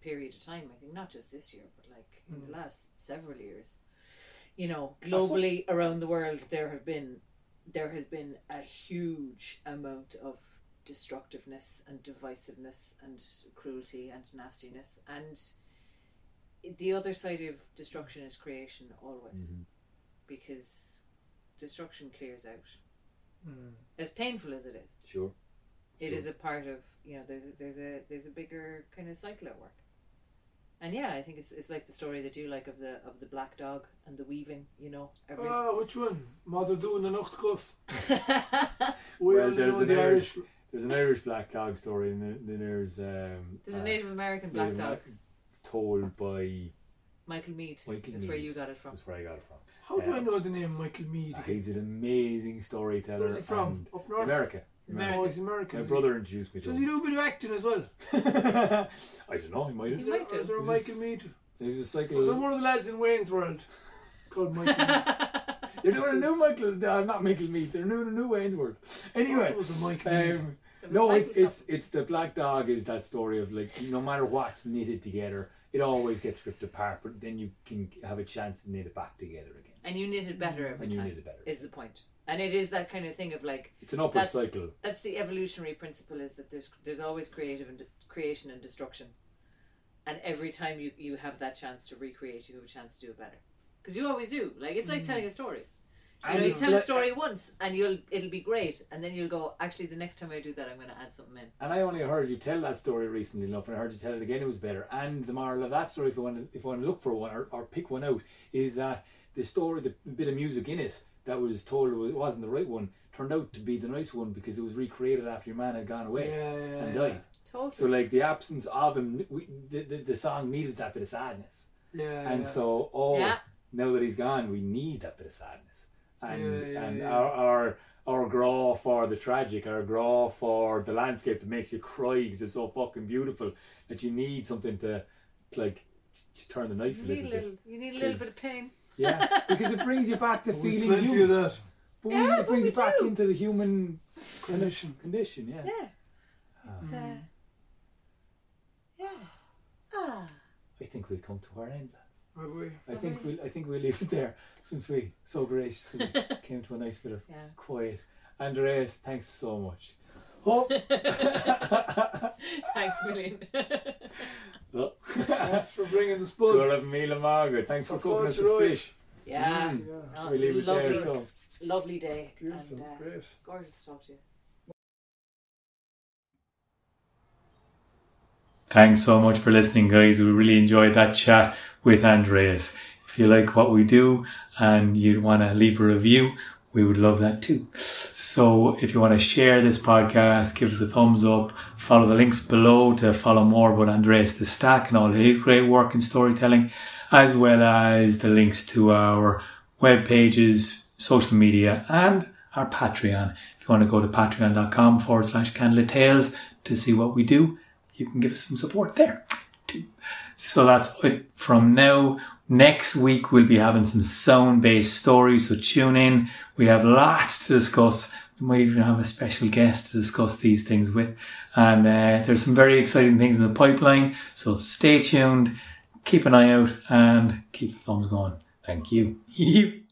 period of time. I think not just this year, but like in
Mm.
the last several years. You know, globally around the world, there have been there has been a huge amount of destructiveness and divisiveness and cruelty and nastiness and the other side of destruction is creation always
Mhm.
because destruction clears out
Mm.
as painful as it is
sure.
it
Sure.
is a part of you know there's a, there's a there's a bigger kind of cycle at work and yeah i think it's it's like the story that you like of the of the black dog and the weaving you know every
Oh, which one? Mother doing the Nachtkuss. We
Well,
all
there's
know
an
the
Irish, there's an Irish black dog story, and then- then there's um,
there's a
uh,
native american black
Native
dog
Amer- told by
michael meade
Michael
is where
Mead.
you got it from
that's where I got it from.
How do I know the name Michael Meade?
Uh, He's an amazing storyteller.
Where's he from?
and-
Up north?
America.
America.
Oh, he's American.
My brother introduced me
he?
to
Does he
him.
do a bit of acting as well?
I don't know. He might
He
have.
Is there,
might do.
is there a
He
Michael
was-
Mead?
He was a cycle.
Was there one of the lads in Wayne's World called Michael Meade?
They're doing a new Michael. No, not Michael Meade. They're doing a new Wayne's World. Anyway,
It was a Michael
um,
It
no,
Michael
it, it's it's the black dog is that story of like no matter what's knitted together, it always gets ripped apart, but then you can have a chance to knit it back together again,
and you knit it better every
and you
time
knit it better.
is the point. And it is that kind of thing of like
It's an upward
That's-
cycle.
that's the evolutionary principle is that there's there's always creative and de- creation and destruction. And every time you you have that chance to recreate you have a chance to do it better. Because you always do. Like it's like mm. telling a story you
And
know, you tell a story once and you'll it'll be great and then you'll go actually the next time I do that I'm going to add something in
And I only heard you tell that story recently enough, and I heard you tell it again. It was better. And the moral of that story, if you want to, if I want to look for one or, or pick one out, is that the story, the bit of music in it that was told was wasn't the right one, turned out to be the nice one because it was recreated after your man had gone away
Yeah, yeah,
and
yeah.
died.
totally
So like the absence of him, we, the, the the song needed that bit of sadness,
Yeah,
and
yeah.
so oh,
Yeah.
now that he's gone, we need that bit of sadness, and
Yeah, yeah,
and
yeah.
our our our grá for the tragic, our grá for the landscape that makes you cry because it's so fucking beautiful that you need something to, to like to turn the knife
you
a
need
little
a little
bit.
you need a little bit of pain
Yeah, because it brings you back to
We've
feeling
plenty
human.
that
But
Yeah,
we, it
but
brings
we
you back into the human
condition.
condition. Yeah.
yeah it's uh, yeah ah
I think we've come to our end, lads.
Have we?
I think we'll I think we'll leave it there since we so graciously came to a nice bit of
Yeah.
quiet. Andreas, thanks so much. Oh,
Thanks a million.
oh.
Thanks for bringing the
Good
spuds.
of Mila Margaret. Thanks for
Look
cooking us the
Roy.
fish.
yeah.
Mm.
Yeah,
No,
we leave it
lovely,
there. So
lovely day.
beautiful,
And, uh,
great.
gorgeous to talk to you.
Thanks so much for listening, guys. We really enjoyed that chat with Andreas. If you like what we do and you want to leave a review, we would love that too. So if you want to share this podcast, give us a thumbs up, follow the links below to follow more about Andreas the Stack and all his great work in storytelling, as well as the links to our web pages, social media, and our Patreon. If you want to go to patreon.com forward slash candlelit tales to see what we do, you can give us some support there. So that's it from now. Next week we'll be having some sound based stories, so tune in. We have lots to discuss. We might even have a special guest to discuss these things with. And uh, there's some very exciting things in the pipeline. So stay tuned, keep an eye out, and keep the thumbs going. Thank you.